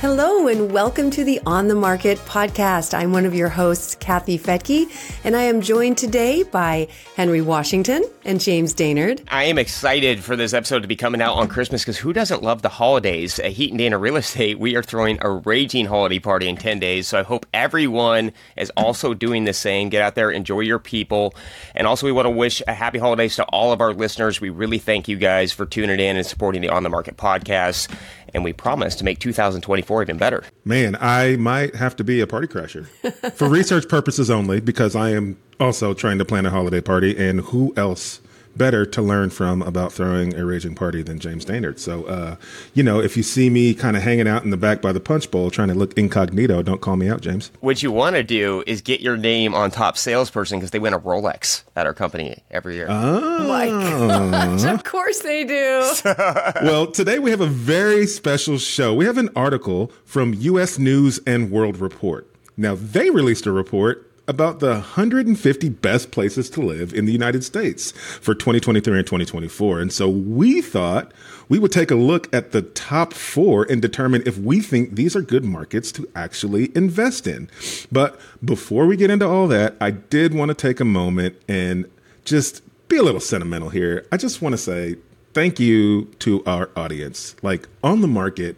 Hello, and welcome to the On the Market podcast. I'm one of your hosts, Kathy Fetke, and I am joined today by Henry Washington and James Dainard. I am excited for this episode to be coming out on Christmas because who doesn't love the holidays? At Heaton Dainard Real Estate, we are throwing a raging holiday party in 10 days. So I hope everyone is also doing the same. Get out there, enjoy your people. And also, we want to wish a happy holidays to all of our listeners. We really thank you guys for tuning in and supporting the On the Market podcast and we promise to make 2024 even better. Man, I might have to be a party crasher for research purposes only because I am also trying to plan a holiday party, and who else better to learn from about throwing a raging party than James Dainard. So, uh, you know, if you see me kind of hanging out in the back by the punch bowl trying to look incognito, don't call me out, James. What you want to do is get your name on top salesperson because they win a Rolex at our company every year. Oh, my gosh, of course they do. well, today we have a very special show. We have an article from U.S. News and World Report. Now, they released a report about the 150 best places to live in the United States for 2023 and 2024. And so we thought we would take a look at the top four and determine if we think these are good markets to actually invest in. But before we get into all that, I did want to take a moment and just be a little sentimental here. I just want to say thank you to our audience. Like on the market,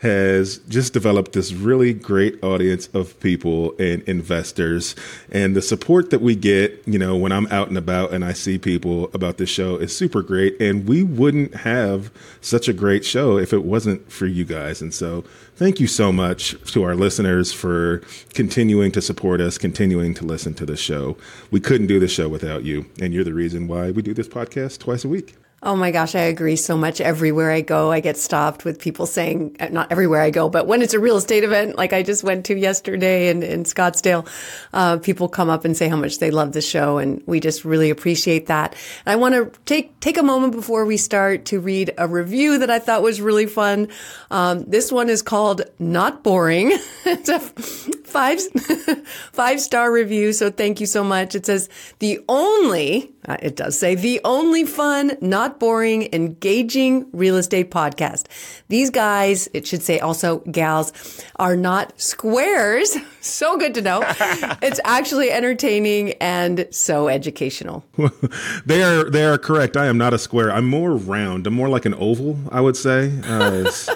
has just developed this really great audience of people and investors. And the support that we get, you know, when I'm out and about and I see people about this show is super great. And we wouldn't have such a great show if it wasn't for you guys. And so thank you so much to our listeners for continuing to support us, continuing to listen to the show. We couldn't do the show without you. And you're the reason why we do this podcast twice a week. Oh my gosh, I agree so much. Everywhere I go, I get stopped with people saying, uh, not everywhere I go, but when it's a real estate event, like I just went to yesterday in, in Scottsdale, uh, people come up and say how much they love the show. And we just really appreciate that. And I want to take, take a moment before we start to read a review that I thought was really fun. Um, this one is called Not Boring. it's a five, five star review. So thank you so much. It says the only, it does say the only fun, not boring, engaging real estate podcast. These guys, it should say also gals, are not squares. so good to know. it's actually entertaining and so educational. they are they are correct. I am not a square. I'm more round. I'm more like an oval. I would say uh, is,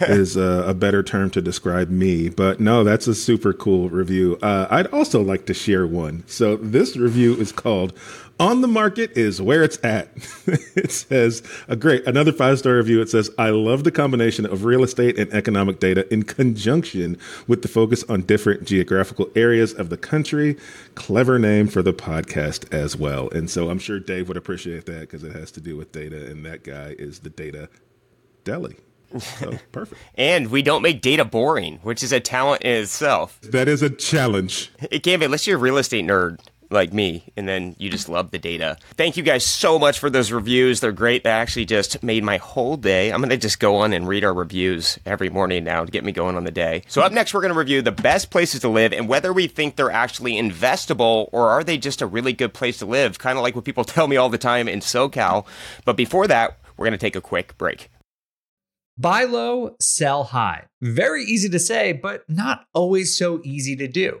is a, a, better term to describe me. But no, that's a super cool review. Uh, I'd also like to share one. So this review is called on the market is where it's at. it says a great another five star review. It says I love the combination of real estate and economic data in conjunction with the focus on different geographical areas of the country. Clever name for the podcast as well. And so I'm sure Dave would appreciate that because it has to do with data, and that guy is the data deli. So perfect. and we don't make data boring, which is a talent in itself. That is a challenge. It can be, unless you're a real estate nerd like me, and then you just love the data. Thank you guys so much for those reviews. They're great. They actually just made my whole day. I'm going to just go on and read our reviews every morning now to get me going on the day. So, up next, we're going to review the best places to live and whether we think they're actually investable or are they just a really good place to live, kind of like what people tell me all the time in SoCal. But before that, we're going to take a quick break. Buy low, sell high. Very easy to say, but not always so easy to do.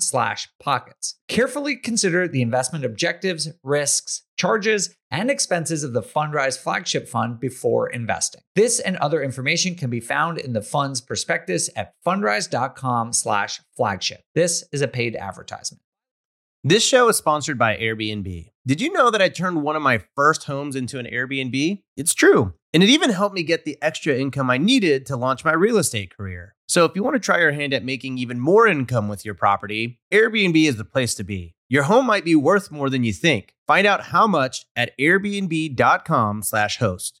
slash pockets. Carefully consider the investment objectives, risks, charges, and expenses of the Fundrise flagship fund before investing. This and other information can be found in the fund's prospectus at fundrise.com slash flagship. This is a paid advertisement. This show is sponsored by Airbnb. Did you know that I turned one of my first homes into an Airbnb? It's true. And it even helped me get the extra income I needed to launch my real estate career. So if you want to try your hand at making even more income with your property, Airbnb is the place to be. Your home might be worth more than you think. Find out how much at airbnb.com/host.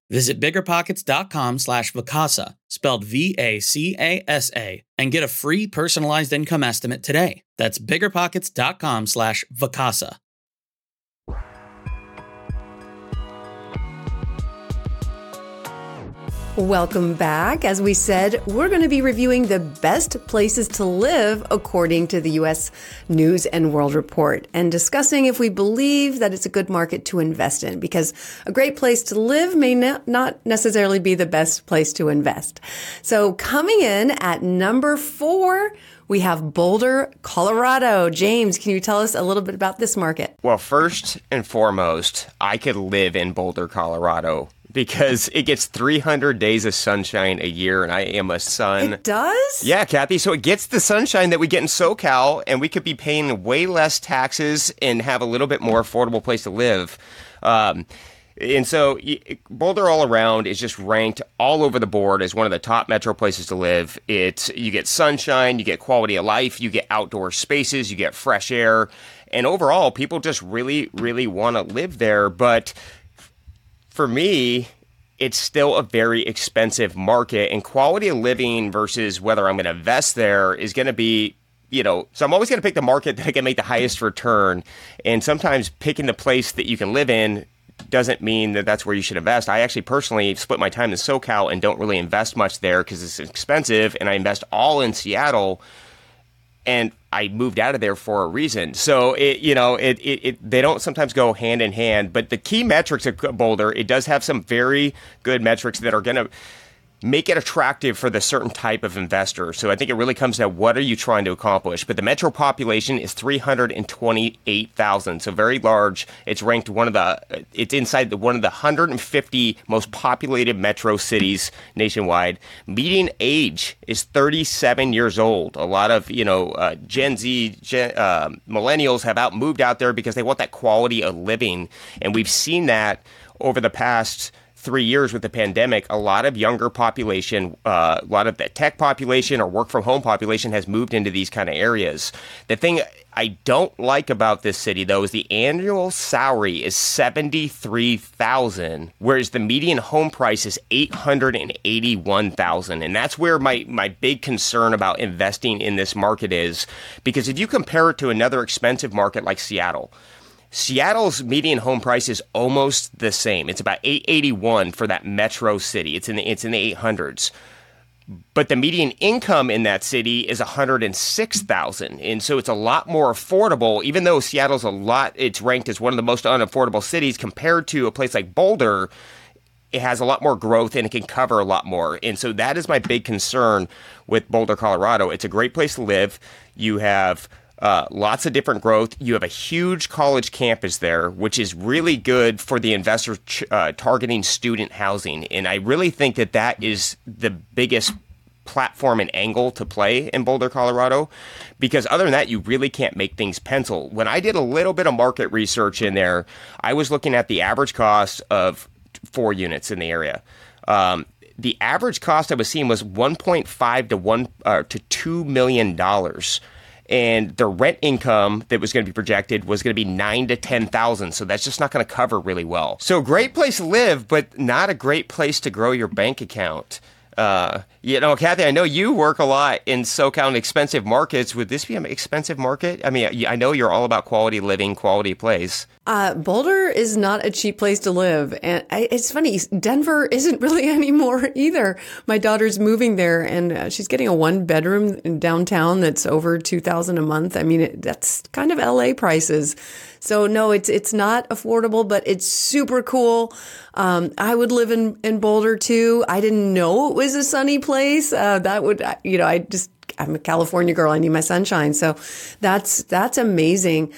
Visit biggerpockets.com slash Vacasa, spelled V-A-C-A-S-A, and get a free personalized income estimate today. That's biggerpockets.com slash Vacasa. Welcome back. As we said, we're going to be reviewing the best places to live according to the U.S. News and World Report and discussing if we believe that it's a good market to invest in because a great place to live may not necessarily be the best place to invest. So coming in at number four, we have Boulder, Colorado. James, can you tell us a little bit about this market? Well, first and foremost, I could live in Boulder, Colorado because it gets 300 days of sunshine a year, and I am a sun. It does? Yeah, Kathy. So it gets the sunshine that we get in SoCal, and we could be paying way less taxes and have a little bit more affordable place to live. Um, and so Boulder all around is just ranked all over the board as one of the top metro places to live. It's you get sunshine, you get quality of life, you get outdoor spaces, you get fresh air, and overall people just really really want to live there, but for me, it's still a very expensive market, and quality of living versus whether I'm going to invest there is going to be you know, so I'm always going to pick the market that I can make the highest return. And sometimes picking the place that you can live in doesn't mean that that's where you should invest. I actually personally split my time in SoCal and don't really invest much there because it's expensive, and I invest all in Seattle. And I moved out of there for a reason. So it, you know, it, it, it, they don't sometimes go hand in hand. But the key metrics of Boulder, it does have some very good metrics that are going to make it attractive for the certain type of investor. So I think it really comes down what are you trying to accomplish? But the metro population is 328,000, so very large. It's ranked one of the it's inside the one of the 150 most populated metro cities nationwide. Median age is 37 years old. A lot of, you know, uh, Gen Z Gen, uh, millennials have out moved out there because they want that quality of living and we've seen that over the past three years with the pandemic, a lot of younger population, uh, a lot of the tech population or work from home population has moved into these kind of areas. The thing I don't like about this city though is the annual salary is seventy three thousand, whereas the median home price is eight hundred and eighty one thousand, and that's where my my big concern about investing in this market is because if you compare it to another expensive market like Seattle Seattle's median home price is almost the same. It's about 881 for that metro city. It's in the it's in the 800s. But the median income in that city is 106,000. And so it's a lot more affordable even though Seattle's a lot it's ranked as one of the most unaffordable cities compared to a place like Boulder. It has a lot more growth and it can cover a lot more. And so that is my big concern with Boulder, Colorado. It's a great place to live. You have uh, lots of different growth. You have a huge college campus there, which is really good for the investor ch- uh, targeting student housing. And I really think that that is the biggest platform and angle to play in Boulder, Colorado, because other than that, you really can't make things pencil. When I did a little bit of market research in there, I was looking at the average cost of four units in the area. Um, the average cost I was seeing was 1.5 to one uh, to two million dollars and the rent income that was going to be projected was going to be nine to ten thousand. So that's just not going to cover really well. So great place to live, but not a great place to grow your bank account. Uh, you know, Kathy, I know you work a lot in SoCal expensive markets. Would this be an expensive market? I mean, I know you're all about quality living, quality place. Uh, Boulder is not a cheap place to live. And I, it's funny, Denver isn't really anymore either. My daughter's moving there and uh, she's getting a one bedroom downtown that's over 2000 a month. I mean, it, that's kind of LA prices. So no, it's, it's not affordable, but it's super cool. Um, I would live in, in Boulder too. I didn't know it was a sunny place. Uh, that would, you know, I just, I'm a California girl. I need my sunshine. So that's, that's amazing.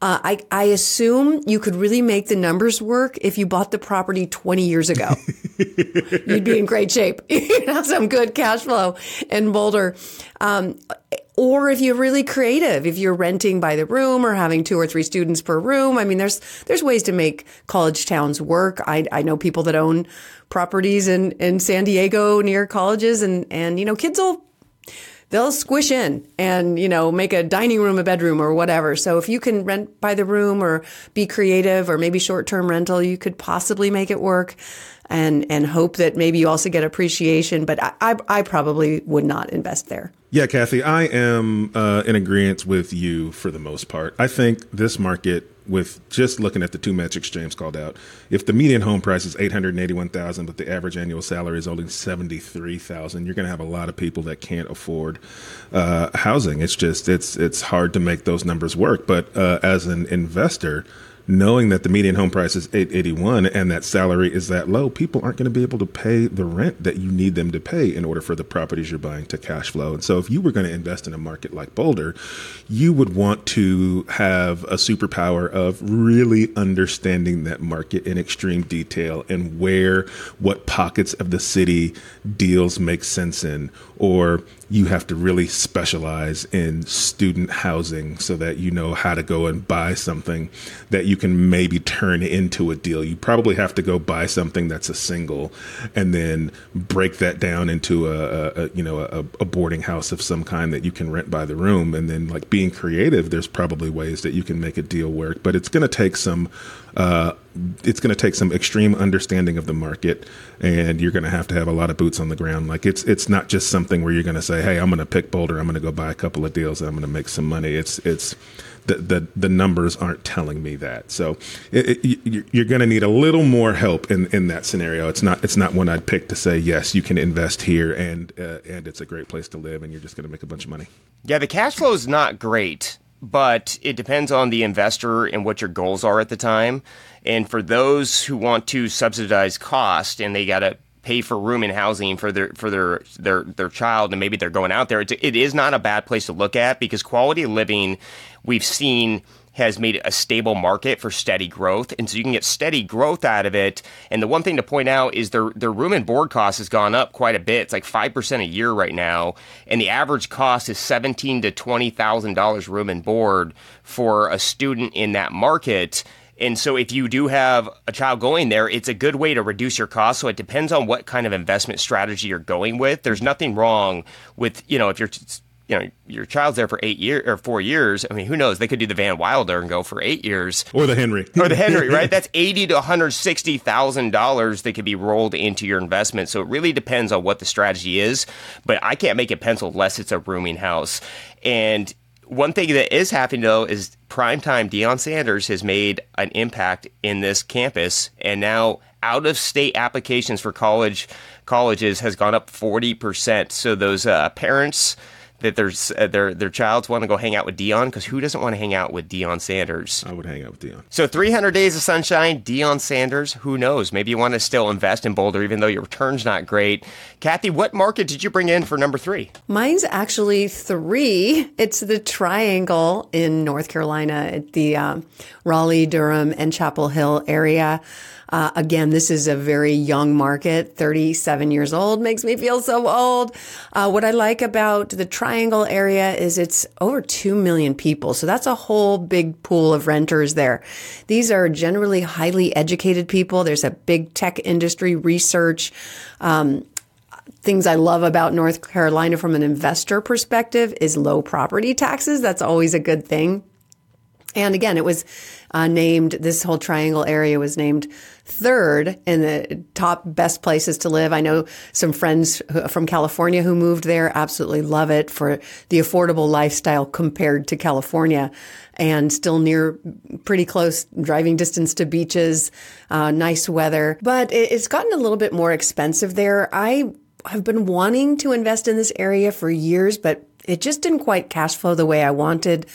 Uh, I, I assume you could really make the numbers work if you bought the property 20 years ago. You'd be in great shape. You'd have some good cash flow in Boulder. Um, or if you're really creative, if you're renting by the room or having two or three students per room. I mean, there's, there's ways to make college towns work. I, I know people that own properties in, in San Diego near colleges and, and, you know, kids will they'll squish in and you know make a dining room a bedroom or whatever so if you can rent by the room or be creative or maybe short-term rental you could possibly make it work and and hope that maybe you also get appreciation but i i, I probably would not invest there Yeah, Kathy, I am uh, in agreement with you for the most part. I think this market, with just looking at the two metrics James called out, if the median home price is eight hundred eighty-one thousand, but the average annual salary is only seventy-three thousand, you're going to have a lot of people that can't afford uh, housing. It's just it's it's hard to make those numbers work. But uh, as an investor, knowing that the median home price is 881 and that salary is that low people aren't going to be able to pay the rent that you need them to pay in order for the properties you're buying to cash flow. And so if you were going to invest in a market like boulder you would want to have a superpower of really understanding that market in extreme detail and where what pockets of the city deals make sense in or you have to really specialize in student housing so that you know how to go and buy something that you can maybe turn into a deal. You probably have to go buy something that's a single and then break that down into a, a, a you know a, a boarding house of some kind that you can rent by the room and then like being creative there's probably ways that you can make a deal work but it's going to take some uh, it's going to take some extreme understanding of the market and you're going to have to have a lot of boots on the ground. Like it's it's not just something where you're going to say hey i'm going to pick boulder. I'm going to go buy a couple of deals and i'm going to make some money. It's it's the the, the numbers aren't telling me that. So it, it, you're going to need a little more help in in that scenario. It's not it's not one i'd pick to say yes you can invest here and uh, and it's a great place to live and you're just going to make a bunch of money. Yeah, the cash flow is not great, but it depends on the investor and what your goals are at the time. And for those who want to subsidize cost and they got to pay for room and housing for their for their their their child and maybe they're going out there, it's, it is not a bad place to look at because quality of living we've seen has made it a stable market for steady growth. And so you can get steady growth out of it. And the one thing to point out is their their room and board cost has gone up quite a bit. It's like five percent a year right now. And the average cost is seventeen to twenty thousand dollars room and board for a student in that market. And so if you do have a child going there, it's a good way to reduce your cost. So it depends on what kind of investment strategy you're going with. There's nothing wrong with, you know, if you're you know your child's there for eight years or four years. I mean, who knows? They could do the Van Wilder and go for eight years, or the Henry, or the Henry. Right? That's eighty to one hundred sixty thousand dollars that could be rolled into your investment. So it really depends on what the strategy is. But I can't make it pencil unless it's a rooming house. And one thing that is happening though is primetime Deion Sanders has made an impact in this campus, and now out of state applications for college colleges has gone up forty percent. So those uh, parents that there's uh, their their childs want to go hang out with Deion because who doesn't want to hang out with Deion Sanders? I would hang out with Deion. So 300 days of sunshine, Deion Sanders. Who knows? Maybe you want to still invest in Boulder even though your return's not great. Kathy, what market did you bring in for number three? Mine's actually three. It's the Triangle in North Carolina, at the um, Raleigh, Durham, and Chapel Hill area. Uh, again, this is a very young market. 37 years old makes me feel so old. Uh, what I like about the Triangle area is it's over 2 million people. So that's a whole big pool of renters there. These are generally highly educated people. There's a big tech industry research. Um, things I love about North Carolina from an investor perspective is low property taxes. That's always a good thing. And again, it was uh, named, this whole triangle area was named third in the top best places to live. I know some friends from California who moved there absolutely love it for the affordable lifestyle compared to California and still near pretty close driving distance to beaches, uh, nice weather. But it's gotten a little bit more expensive there. I have been wanting to invest in this area for years, but it just didn't quite cash flow the way I wanted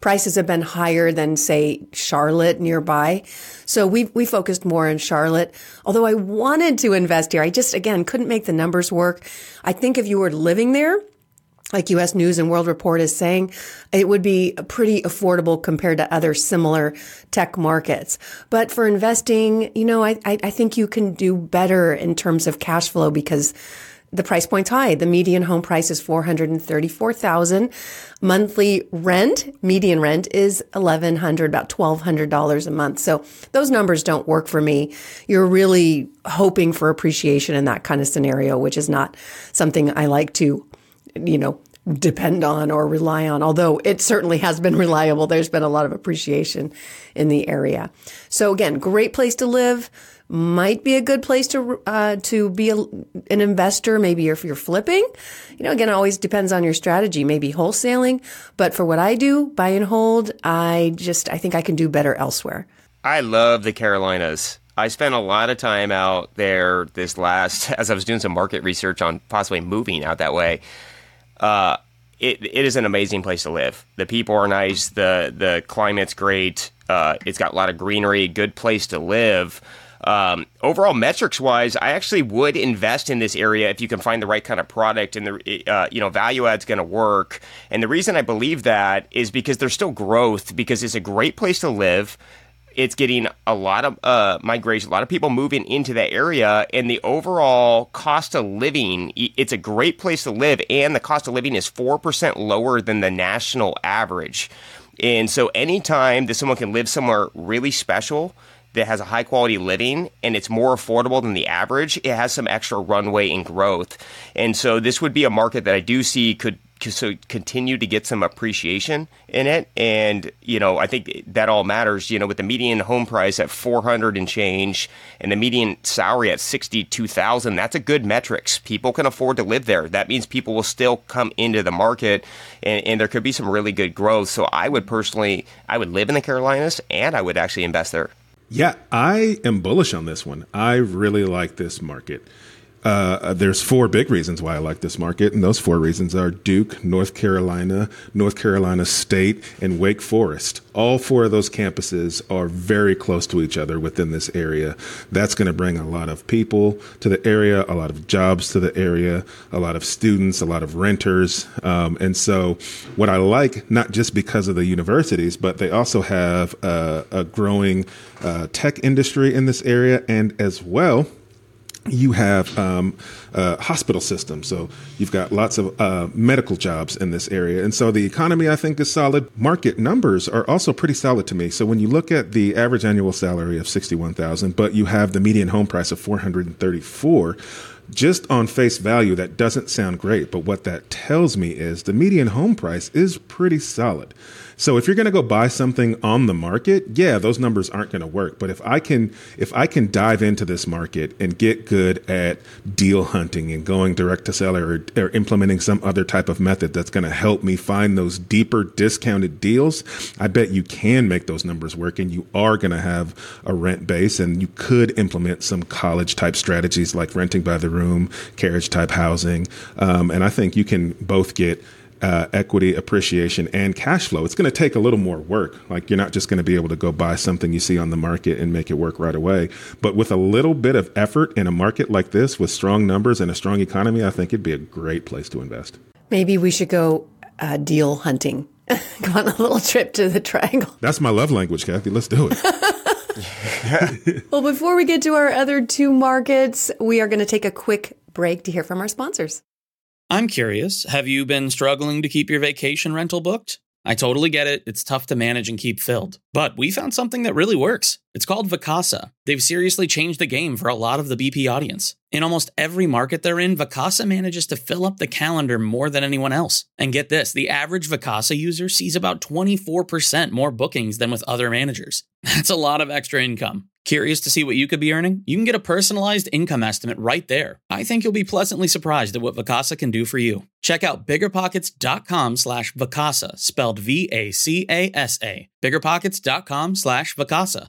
prices have been higher than say Charlotte nearby. So we we focused more on Charlotte. Although I wanted to invest here, I just again couldn't make the numbers work. I think if you were living there, like US News and World Report is saying, it would be pretty affordable compared to other similar tech markets. But for investing, you know, I, I, think you can do better in terms of cash flow because the price point's high. The median home price is 434,000. Monthly rent, median rent is 1100, about $1,200 a month. So those numbers don't work for me. You're really hoping for appreciation in that kind of scenario, which is not something I like to you know, depend on or rely on, although it certainly has been reliable. There's been a lot of appreciation in the area. So again, great place to live. Might be a good place to uh, to be a, an investor. Maybe if you're flipping, you know, again, it always depends on your strategy. Maybe wholesaling, but for what I do, buy and hold, I just I think I can do better elsewhere. I love the Carolinas. I spent a lot of time out there this last as I was doing some market research on possibly moving out that way. Uh, it, it is an amazing place to live. The people are nice. The the climate's great. Uh, it's got a lot of greenery. Good place to live. Um, overall, metrics wise, I actually would invest in this area if you can find the right kind of product and the uh, you know value add's going to work. And the reason I believe that is because there's still growth because it's a great place to live it's getting a lot of uh, migration, a lot of people moving into that area, and the overall cost of living, it's a great place to live, and the cost of living is 4% lower than the national average. And so, anytime that someone can live somewhere really special, that has a high quality living and it's more affordable than the average, it has some extra runway and growth. And so this would be a market that I do see could so continue to get some appreciation in it. And you know i think that all matters you know with the median home price at 400 and change and the median salary at 62000 that's a good metrics. People can afford to live there. That means people will still come into the market and, and there could be some really good growth. So i would personally i would live in the carolinas and i would actually invest there yeah i am bullish on this one. I really like this market uh, there's four big reasons why I like this market, and those four reasons are Duke, North Carolina, North Carolina State, and Wake Forest. All four of those campuses are very close to each other within this area. That's going to bring a lot of people to the area, a lot of jobs to the area, a lot of students, a lot of renters. Um, and so, what I like, not just because of the universities, but they also have a, a growing uh, tech industry in this area, and as well, you have um, uh, hospital system. So you've got lots of uh, medical jobs in this area. And so the economy, I think, is solid. Market numbers are also pretty solid to me. So when you look at the average annual salary of 61000 but you have the median home price of 434 just on face value, that doesn't sound great. But what that tells me is the median home price is pretty solid. So if you're going to go buy something on the market, yeah, those numbers aren't going to work. But if I can, if I can dive into this market and get good at deal hunting and going direct to seller or, or implementing some other type of method that's going to help me find those deeper discounted deals, I bet you can make those numbers work and you are going to have a rent base and you could implement some college type strategies like renting by the room, carriage type housing. Um, and I think you can both get uh, equity appreciation and cash flow. It's going to take a little more work. Like you're not just going to be able to go buy something you see on the market and make it work right away. But with a little bit of effort in a market like this with strong numbers and a strong economy, I think it'd be a great place to invest. Maybe we should go uh, deal hunting. go on a little trip to the triangle. That's my love language, Kathy. Let's do it. well, before we get to our other two markets, we are going to take a quick break to hear from our sponsors. I'm curious, have you been struggling to keep your vacation rental booked? I totally get it. It's tough to manage and keep filled. But we found something that really works. It's called Vacasa. They've seriously changed the game for a lot of the BP audience. In almost every market they're in, Vacasa manages to fill up the calendar more than anyone else. And get this the average Vacasa user sees about 24% more bookings than with other managers. That's a lot of extra income. Curious to see what you could be earning? You can get a personalized income estimate right there. I think you'll be pleasantly surprised at what Vacasa can do for you. Check out biggerpockets.com slash Vacasa, spelled V-A-C-A-S-A. Biggerpockets.com slash Vacasa.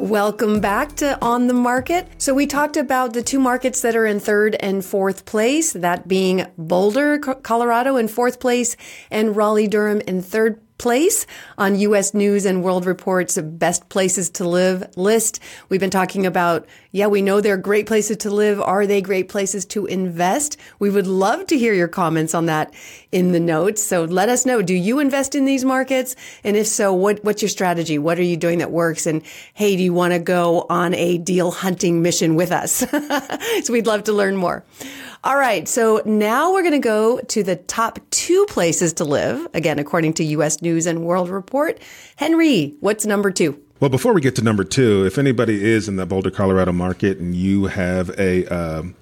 Welcome back to On the Market. So, we talked about the two markets that are in third and fourth place, that being Boulder, Colorado in fourth place and Raleigh, Durham in third place on U.S. News and World Report's best places to live list. We've been talking about, yeah, we know they're great places to live. Are they great places to invest? We would love to hear your comments on that in the notes. So let us know. Do you invest in these markets? And if so, what, what's your strategy? What are you doing that works? And hey, do you want to go on a deal hunting mission with us? so we'd love to learn more. All right. So now we're going to go to the top two places to live, again, according to U.S. News and World Report. Henry, what's number two? Well, before we get to number two, if anybody is in the Boulder, Colorado market and you have a, um,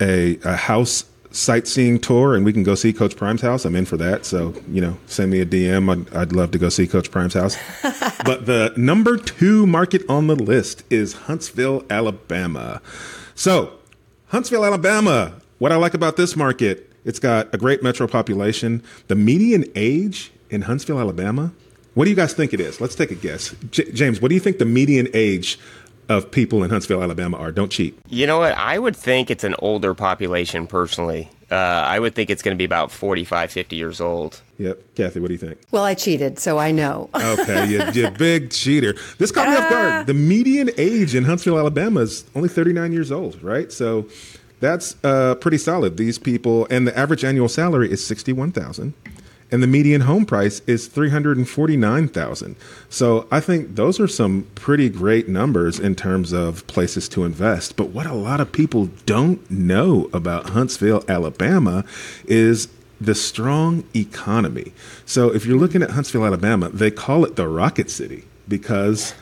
a, a house sightseeing tour and we can go see Coach Prime's house, I'm in for that. So, you know, send me a DM. I'd, I'd love to go see Coach Prime's house. but the number two market on the list is Huntsville, Alabama. So, Huntsville, Alabama, what I like about this market, it's got a great metro population. The median age in Huntsville, Alabama, what do you guys think it is? Let's take a guess. J- James, what do you think the median age of people in Huntsville, Alabama are? Don't cheat. You know what? I would think it's an older population personally. Uh, I would think it's going to be about 45, 50 years old. Yep. Kathy, what do you think? Well, I cheated, so I know. okay, you, you big cheater. This caught me off guard. The median age in Huntsville, Alabama is only 39 years old, right? So that's uh, pretty solid. These people, and the average annual salary is sixty-one thousand, and the median home price is three hundred and forty-nine thousand. So I think those are some pretty great numbers in terms of places to invest. But what a lot of people don't know about Huntsville, Alabama, is the strong economy. So if you're looking at Huntsville, Alabama, they call it the Rocket City because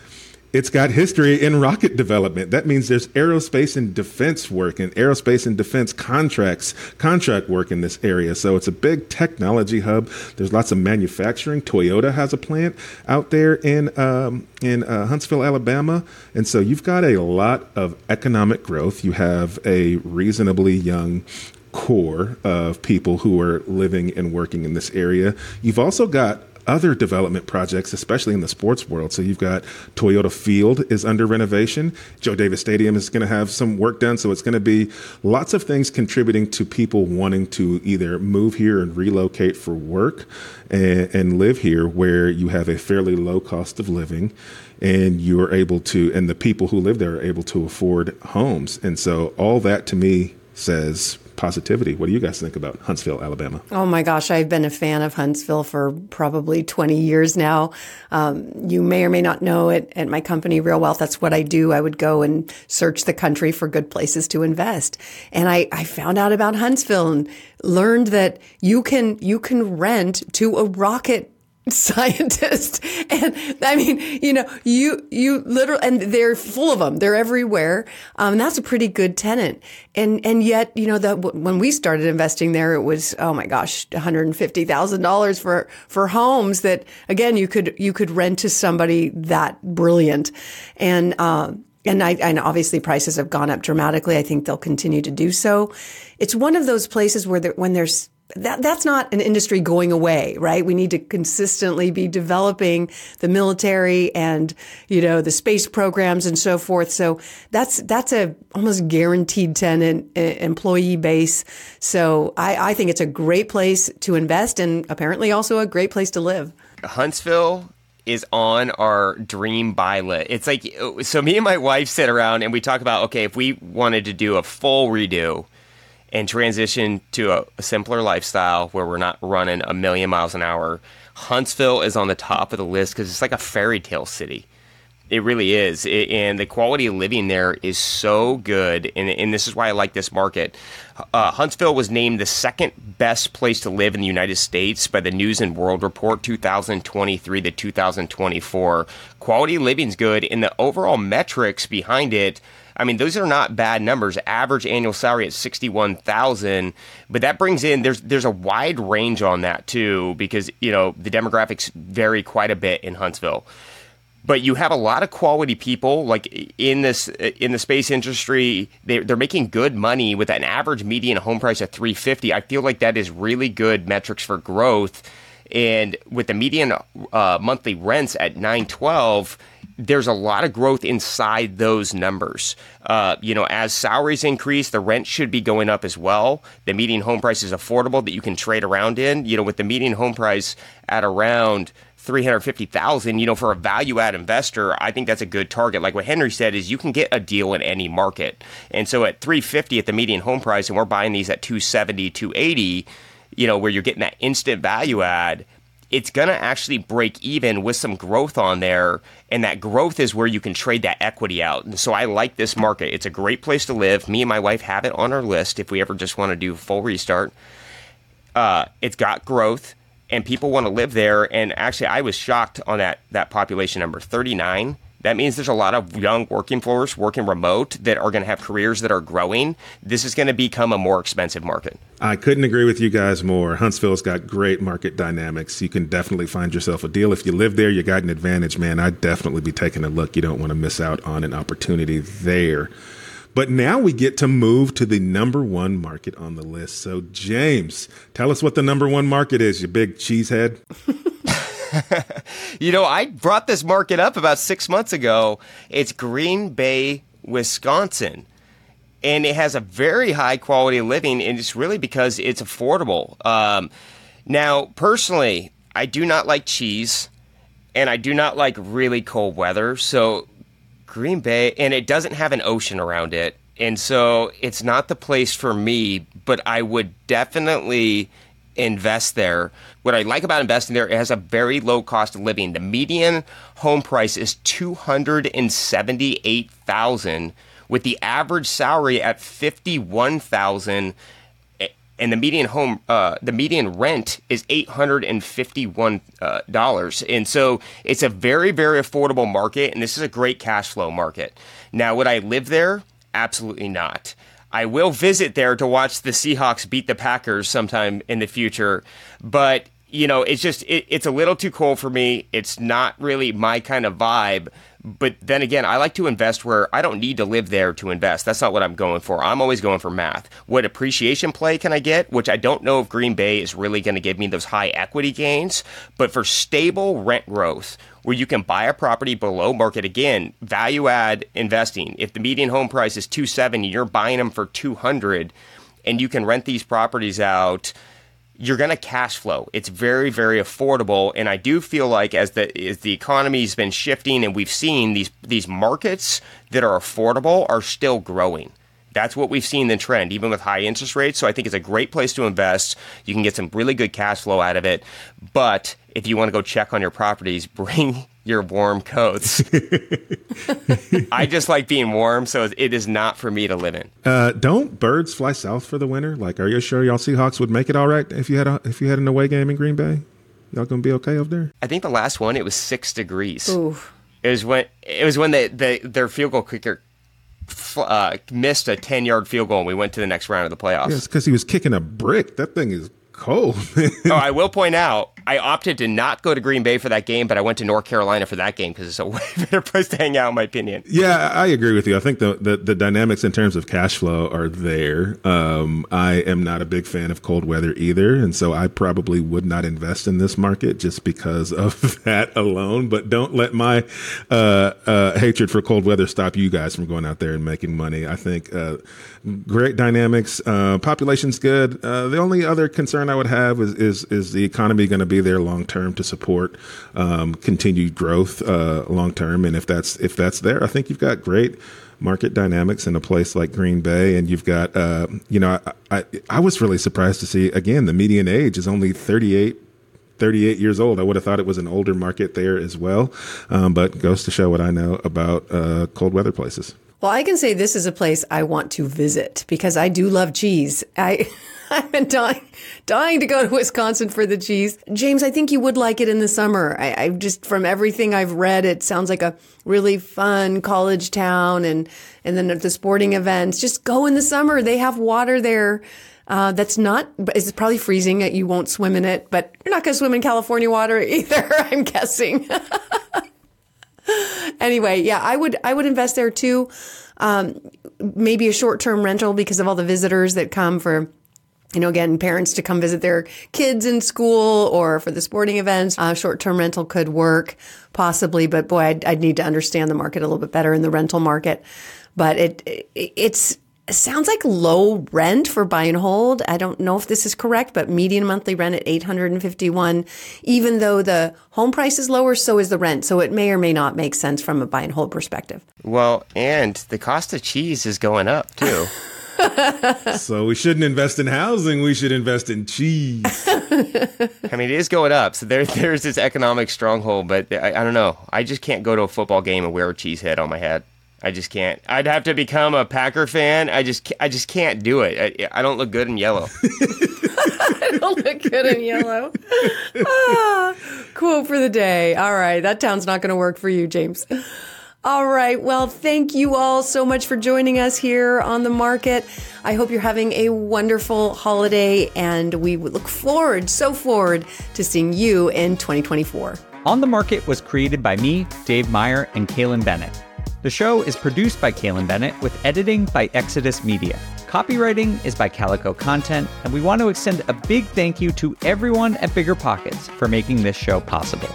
it's got history in rocket development. That means there's aerospace and defense work and aerospace and defense contracts, contract work in this area. So it's a big technology hub. There's lots of manufacturing. Toyota has a plant out there in um, in uh, Huntsville, Alabama, and so you've got a lot of economic growth. You have a reasonably young core of people who are living and working in this area. You've also got other development projects, especially in the sports world. So you've got Toyota Field is under renovation. Joe Davis Stadium is going to have some work done. So it's going to be lots of things contributing to people wanting to either move here and relocate for work and, and live here where you have a fairly low cost of living and you're able to, and the people who live there are able to afford homes. And so all that to me says positivity. What do you guys think about Huntsville, Alabama? Oh my gosh, I've been a fan of Huntsville for probably 20 years now. Um, you may or may not know it at my company, Real Wealth. That's what I do. I would go and search the country for good places to invest. And I, I found out about Huntsville and learned that you can, you can rent to a rocket scientist. And i mean you know you you literally and they're full of them they're everywhere. Um, that's a pretty good tenant. And and yet you know that when we started investing there it was oh my gosh $150000 for for homes that again you could you could rent to somebody that brilliant. And um and I, and obviously prices have gone up dramatically. I think they'll continue to do so. It's one of those places where there, when there's that that's not an industry going away, right? We need to consistently be developing the military and you know the space programs and so forth. So that's that's a almost guaranteed tenant employee base. So I, I think it's a great place to invest and apparently also a great place to live. Huntsville is on our dream buy list. It's like so me and my wife sit around and we talk about okay if we wanted to do a full redo and transition to a, a, simpler lifestyle where we're not running a million miles an hour. Huntsville is on the top of the list because it's like a fairy tale city. It really is. It, and the quality of living there is so good. And, and this is why I like this market. Uh, Huntsville was named the second best place to live in the United States by the News and World Report 2023 to 2024. Quality living's good, and the overall metrics behind it I mean, those are not bad numbers. Average annual salary at sixty-one thousand, but that brings in there's there's a wide range on that too because you know the demographics vary quite a bit in Huntsville. but you have a lot of quality people like in this in the space industry they're, they're making good money with an average median home price at 350 i feel like that is really good metrics for growth and with the median uh, monthly rents at 912 there's a lot of growth inside those numbers. Uh, you know, as salaries increase, the rent should be going up as well. The median home price is affordable that you can trade around in. You know, with the median home price at around 350,000, you know, for a value add investor, I think that's a good target. Like what Henry said is you can get a deal in any market. And so at 350 at the median home price and we're buying these at 270, 280, you know, where you're getting that instant value add, it's going to actually break even with some growth on there. And that growth is where you can trade that equity out. And so I like this market. It's a great place to live. Me and my wife have it on our list if we ever just want to do a full restart. Uh, it's got growth and people want to live there. And actually, I was shocked on that, that population number 39 that means there's a lot of young working force working remote that are going to have careers that are growing. This is going to become a more expensive market. I couldn't agree with you guys more. Huntsville's got great market dynamics. You can definitely find yourself a deal. If you live there, you got an advantage, man. I'd definitely be taking a look. You don't want to miss out on an opportunity there. But now we get to move to the number one market on the list. So, James, tell us what the number one market is, you big cheesehead. you know, I brought this market up about six months ago. It's Green Bay, Wisconsin. And it has a very high quality of living, and it's really because it's affordable. Um, now, personally, I do not like cheese, and I do not like really cold weather. So, Green Bay, and it doesn't have an ocean around it. And so it's not the place for me, but I would definitely invest there. What I like about investing there, it has a very low cost of living. The median home price is two hundred and seventy eight thousand, with the average salary at fifty one thousand, and the median home, uh, the median rent is eight hundred and fifty one uh, dollars. And so it's a very very affordable market, and this is a great cash flow market. Now, would I live there? Absolutely not. I will visit there to watch the Seahawks beat the Packers sometime in the future. But you know, it's just it, it's a little too cold for me. It's not really my kind of vibe. But then again, I like to invest where I don't need to live there to invest. That's not what I'm going for. I'm always going for math. What appreciation play can I get? Which I don't know if Green Bay is really going to give me those high equity gains. But for stable rent growth, where you can buy a property below market again, value add investing. If the median home price is 270, you're buying them for 200 and you can rent these properties out you're going to cash flow. It's very, very affordable, and I do feel like as the as the economy's been shifting, and we've seen these these markets that are affordable are still growing. That's what we've seen the trend, even with high interest rates. So I think it's a great place to invest. You can get some really good cash flow out of it. But if you want to go check on your properties, bring your warm coats. I just like being warm, so it is not for me to live in. Uh, don't birds fly south for the winter? Like, are you sure y'all Seahawks would make it all right if you had a if you had an away game in Green Bay? Y'all gonna be okay over there? I think the last one it was six degrees. Ooh. It was when it was when they, they their field goal kicker uh, missed a ten yard field goal and we went to the next round of the playoffs. Yes, because he was kicking a brick. That thing is cold. oh, I will point out, I opted to not go to Green Bay for that game, but I went to North Carolina for that game because it's a way better place to hang out, in my opinion. Yeah, I agree with you. I think the, the, the dynamics in terms of cash flow are there. Um, I am not a big fan of cold weather either, and so I probably would not invest in this market just because of that alone. But don't let my uh, uh, hatred for cold weather stop you guys from going out there and making money. I think uh, great dynamics. Uh, population's good. Uh, the only other concern I would have is is, is the economy going to be there long term to support um, continued growth uh, long term? And if that's if that's there, I think you've got great market dynamics in a place like Green Bay, and you've got uh, you know I, I I was really surprised to see again the median age is only thirty eight 38 years old. I would have thought it was an older market there as well, um, but goes to show what I know about uh, cold weather places. Well, I can say this is a place I want to visit because I do love cheese. I I've been dying dying to go to Wisconsin for the cheese. James, I think you would like it in the summer. I, I just from everything I've read, it sounds like a really fun college town, and and then the sporting events. Just go in the summer. They have water there. Uh, that's not, it's probably freezing. You won't swim in it, but you're not going to swim in California water either, I'm guessing. anyway, yeah, I would I would invest there too. Um, maybe a short term rental because of all the visitors that come for you know, again, parents to come visit their kids in school or for the sporting events. Uh, short term rental could work possibly, but boy, I'd, I'd, need to understand the market a little bit better in the rental market. But it, it it's it sounds like low rent for buy and hold. I don't know if this is correct, but median monthly rent at 851, even though the home price is lower, so is the rent. So it may or may not make sense from a buy and hold perspective. Well, and the cost of cheese is going up too. so we shouldn't invest in housing. We should invest in cheese. I mean, it is going up. So there, there's this economic stronghold, but I, I don't know. I just can't go to a football game and wear a cheese head on my head. I just can't. I'd have to become a Packer fan. I just, I just can't do it. I, I don't look good in yellow. I don't look good in yellow. ah, quote for the day. All right, that town's not going to work for you, James. All right. Well, thank you all so much for joining us here on the market. I hope you're having a wonderful holiday, and we look forward, so forward, to seeing you in 2024. On the Market was created by me, Dave Meyer, and Kailyn Bennett. The show is produced by Kailyn Bennett with editing by Exodus Media. Copywriting is by Calico Content, and we want to extend a big thank you to everyone at Bigger Pockets for making this show possible.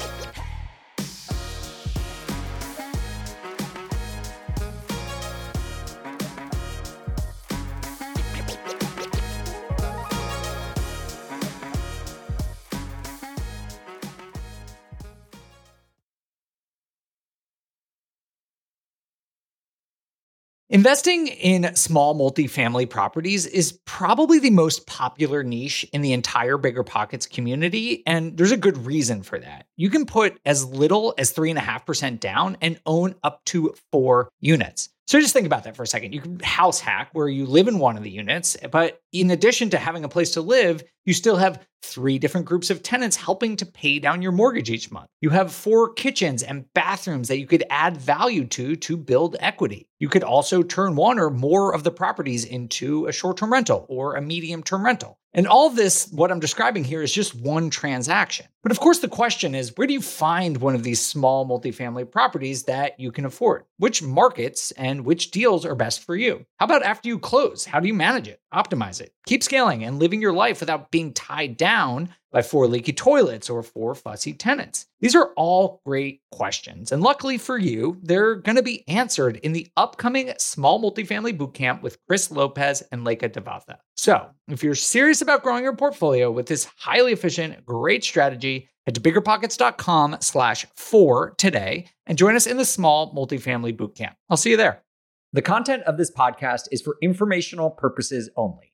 Investing in small multifamily properties is probably the most popular niche in the entire Bigger Pockets community, and there's a good reason for that. You can put as little as 3.5% down and own up to four units. So just think about that for a second. You can house hack where you live in one of the units, but in addition to having a place to live, you still have three different groups of tenants helping to pay down your mortgage each month. You have four kitchens and bathrooms that you could add value to to build equity. You could also turn one or more of the properties into a short term rental or a medium term rental. And all this, what I'm describing here, is just one transaction. But of course, the question is where do you find one of these small multifamily properties that you can afford? Which markets and which deals are best for you? How about after you close? How do you manage it, optimize it, keep scaling and living your life without being tied down by four leaky toilets or four fussy tenants? These are all great questions. And luckily for you, they're going to be answered in the upcoming Small Multifamily Bootcamp with Chris Lopez and Leka Devatha. So if you're serious about growing your portfolio with this highly efficient, great strategy, head to biggerpockets.com slash four today and join us in the Small Multifamily Bootcamp. I'll see you there. The content of this podcast is for informational purposes only.